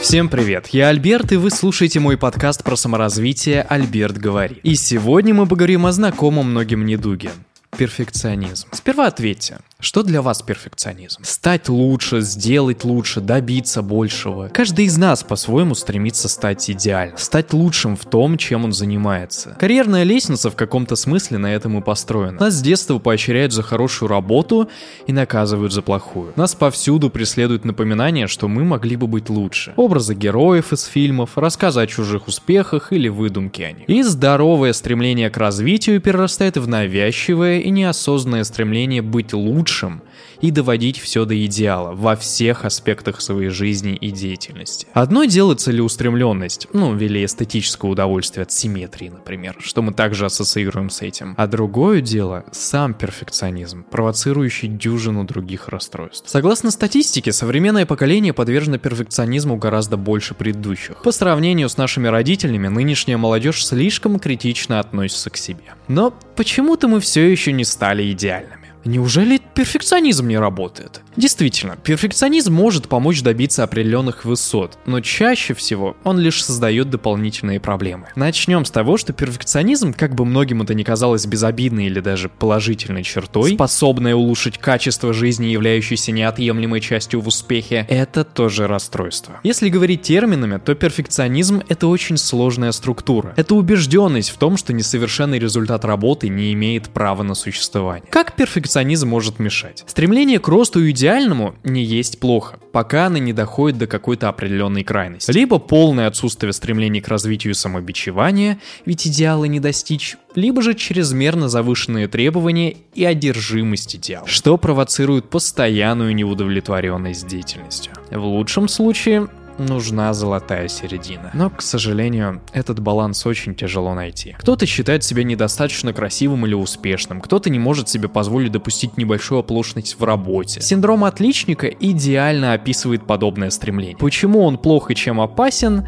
Всем привет, я Альберт, и вы слушаете мой подкаст про саморазвитие «Альберт говорит». И сегодня мы поговорим о знакомом многим недуге – перфекционизм. Сперва ответьте, что для вас перфекционизм? Стать лучше, сделать лучше, добиться большего. Каждый из нас по-своему стремится стать идеальным. Стать лучшим в том, чем он занимается. Карьерная лестница в каком-то смысле на этом и построена. Нас с детства поощряют за хорошую работу и наказывают за плохую. Нас повсюду преследуют напоминания, что мы могли бы быть лучше. Образы героев из фильмов, рассказы о чужих успехах или выдумки о них. И здоровое стремление к развитию перерастает в навязчивое и неосознанное стремление быть лучшим и доводить все до идеала во всех аспектах своей жизни и деятельности. Одно дело целеустремленность, ну, или эстетическое удовольствие от симметрии, например, что мы также ассоциируем с этим. А другое дело — сам перфекционизм, провоцирующий дюжину других расстройств. Согласно статистике, современное поколение подвержено перфекционизму гораздо больше предыдущих. По сравнению с нашими родителями, нынешняя молодежь слишком критично относится к себе. Но почему-то мы все еще не стали идеальными. Неужели перфекционизм не работает? Действительно, перфекционизм может помочь добиться определенных высот, но чаще всего он лишь создает дополнительные проблемы. Начнем с того, что перфекционизм, как бы многим это ни казалось безобидной или даже положительной чертой, способная улучшить качество жизни, являющейся неотъемлемой частью в успехе, это тоже расстройство. Если говорить терминами, то перфекционизм — это очень сложная структура. Это убежденность в том, что несовершенный результат работы не имеет права на существование. Как перфекционизм может мешать? Стремление к росту и идеальному не есть плохо, пока она не доходит до какой-то определенной крайности. Либо полное отсутствие стремлений к развитию самобичевания, ведь идеалы не достичь, либо же чрезмерно завышенные требования и одержимость идеал, что провоцирует постоянную неудовлетворенность деятельностью. В лучшем случае нужна золотая середина. Но, к сожалению, этот баланс очень тяжело найти. Кто-то считает себя недостаточно красивым или успешным, кто-то не может себе позволить допустить небольшую оплошность в работе. Синдром отличника идеально описывает подобное стремление. Почему он плох и чем опасен?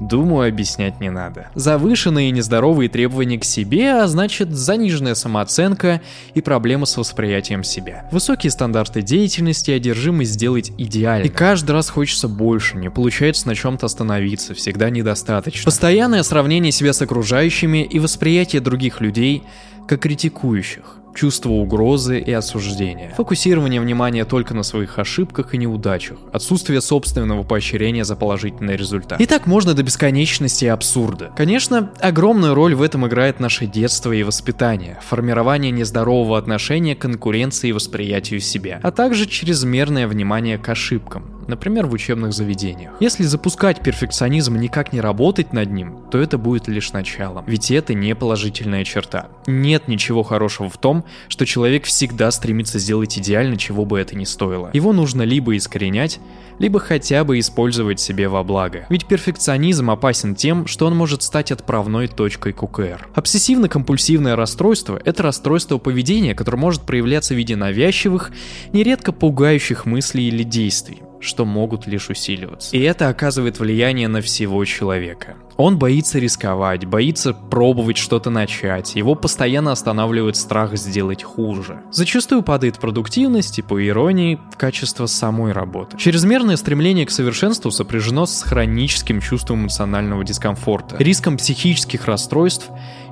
Думаю, объяснять не надо. Завышенные и нездоровые требования к себе, а значит заниженная самооценка и проблемы с восприятием себя. Высокие стандарты деятельности и одержимость сделать идеально. И каждый раз хочется больше, не получается на чем-то остановиться, всегда недостаточно. Постоянное сравнение себя с окружающими и восприятие других людей как критикующих чувство угрозы и осуждения, фокусирование внимания только на своих ошибках и неудачах, отсутствие собственного поощрения за положительный результат. И так можно до бесконечности и абсурда. Конечно, огромную роль в этом играет наше детство и воспитание, формирование нездорового отношения к конкуренции и восприятию себя, а также чрезмерное внимание к ошибкам, например, в учебных заведениях. Если запускать перфекционизм и никак не работать над ним, то это будет лишь началом. Ведь это не положительная черта. Нет ничего хорошего в том, что человек всегда стремится сделать идеально, чего бы это ни стоило. Его нужно либо искоренять, либо хотя бы использовать себе во благо. Ведь перфекционизм опасен тем, что он может стать отправной точкой КУКР. Обсессивно-компульсивное расстройство – это расстройство поведения, которое может проявляться в виде навязчивых, нередко пугающих мыслей или действий что могут лишь усиливаться. И это оказывает влияние на всего человека. Он боится рисковать, боится пробовать что-то начать, его постоянно останавливает страх сделать хуже. Зачастую падает продуктивность и, по иронии, качество самой работы. Чрезмерное стремление к совершенству сопряжено с хроническим чувством эмоционального дискомфорта, риском психических расстройств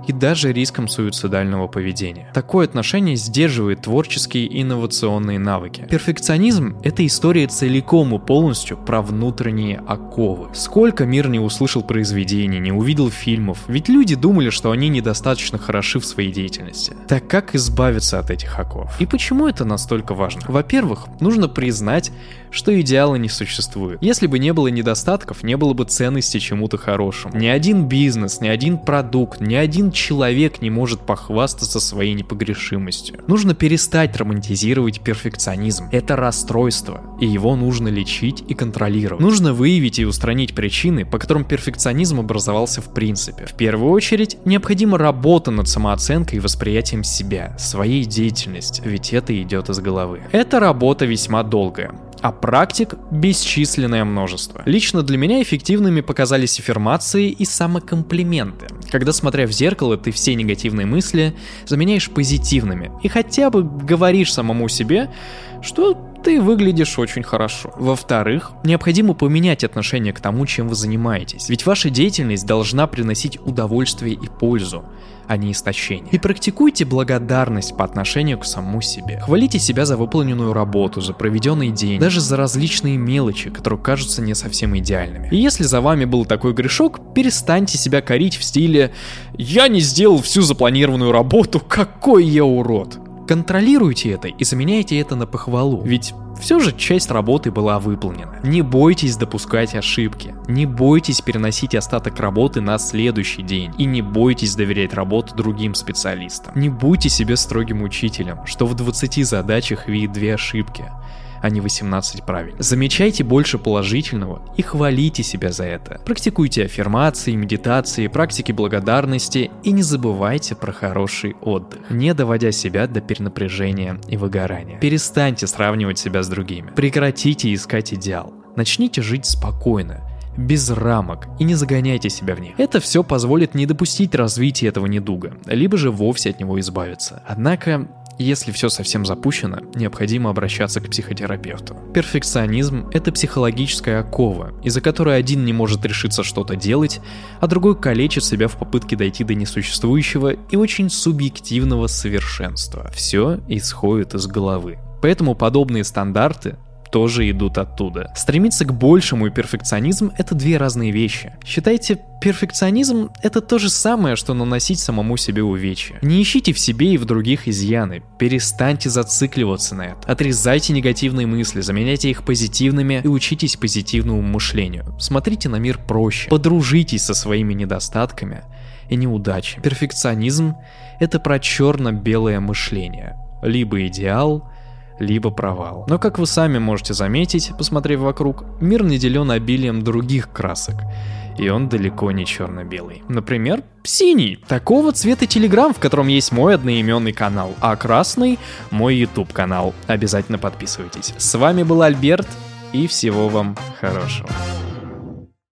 и даже риском суицидального поведения. Такое отношение сдерживает творческие и инновационные навыки. Перфекционизм — это история целиком и полностью про внутренние оковы. Сколько мир не услышал произведений, не увидел фильмов, ведь люди думали, что они недостаточно хороши в своей деятельности. Так как избавиться от этих оков? И почему это настолько важно? Во-первых, нужно признать, что идеала не существует. Если бы не было недостатков, не было бы ценности чему-то хорошему. Ни один бизнес, ни один продукт, ни один человек не может похвастаться своей непогрешимостью. Нужно перестать романтизировать перфекционизм. Это расстройство, и его нужно лечить и контролировать. Нужно выявить и устранить причины, по которым перфекционизм образовался в принципе. В первую очередь, необходима работа над самооценкой и восприятием себя, своей деятельности, ведь это идет из головы. Эта работа весьма долгая а практик бесчисленное множество. Лично для меня эффективными показались аффирмации и самокомплименты, когда смотря в зеркало ты все негативные мысли заменяешь позитивными и хотя бы говоришь самому себе, что ты выглядишь очень хорошо. Во-вторых, необходимо поменять отношение к тому, чем вы занимаетесь. Ведь ваша деятельность должна приносить удовольствие и пользу а не истощение. И практикуйте благодарность по отношению к самому себе. Хвалите себя за выполненную работу, за проведенный день, даже за различные мелочи, которые кажутся не совсем идеальными. И если за вами был такой грешок, перестаньте себя корить в стиле «Я не сделал всю запланированную работу, какой я урод!» Контролируйте это и заменяйте это на похвалу, ведь все же часть работы была выполнена. Не бойтесь допускать ошибки, не бойтесь переносить остаток работы на следующий день и не бойтесь доверять работу другим специалистам. Не будьте себе строгим учителем, что в 20 задачах видит две ошибки а не 18 правильно. Замечайте больше положительного и хвалите себя за это. Практикуйте аффирмации, медитации, практики благодарности и не забывайте про хороший отдых, не доводя себя до перенапряжения и выгорания. Перестаньте сравнивать себя с другими. Прекратите искать идеал. Начните жить спокойно, без рамок и не загоняйте себя в них. Это все позволит не допустить развития этого недуга, либо же вовсе от него избавиться. Однако если все совсем запущено, необходимо обращаться к психотерапевту. Перфекционизм – это психологическая окова, из-за которой один не может решиться что-то делать, а другой калечит себя в попытке дойти до несуществующего и очень субъективного совершенства. Все исходит из головы. Поэтому подобные стандарты тоже идут оттуда. Стремиться к большему и перфекционизм — это две разные вещи. Считайте, перфекционизм — это то же самое, что наносить самому себе увечья. Не ищите в себе и в других изъяны, перестаньте зацикливаться на это. Отрезайте негативные мысли, заменяйте их позитивными и учитесь позитивному мышлению. Смотрите на мир проще, подружитесь со своими недостатками и неудачами. Перфекционизм — это про черно-белое мышление. Либо идеал, либо провал. Но как вы сами можете заметить, посмотрев вокруг, мир наделен обилием других красок. И он далеко не черно-белый. Например, синий. Такого цвета Телеграм, в котором есть мой одноименный канал, а красный — мой YouTube канал. Обязательно подписывайтесь. С вами был Альберт, и всего вам хорошего.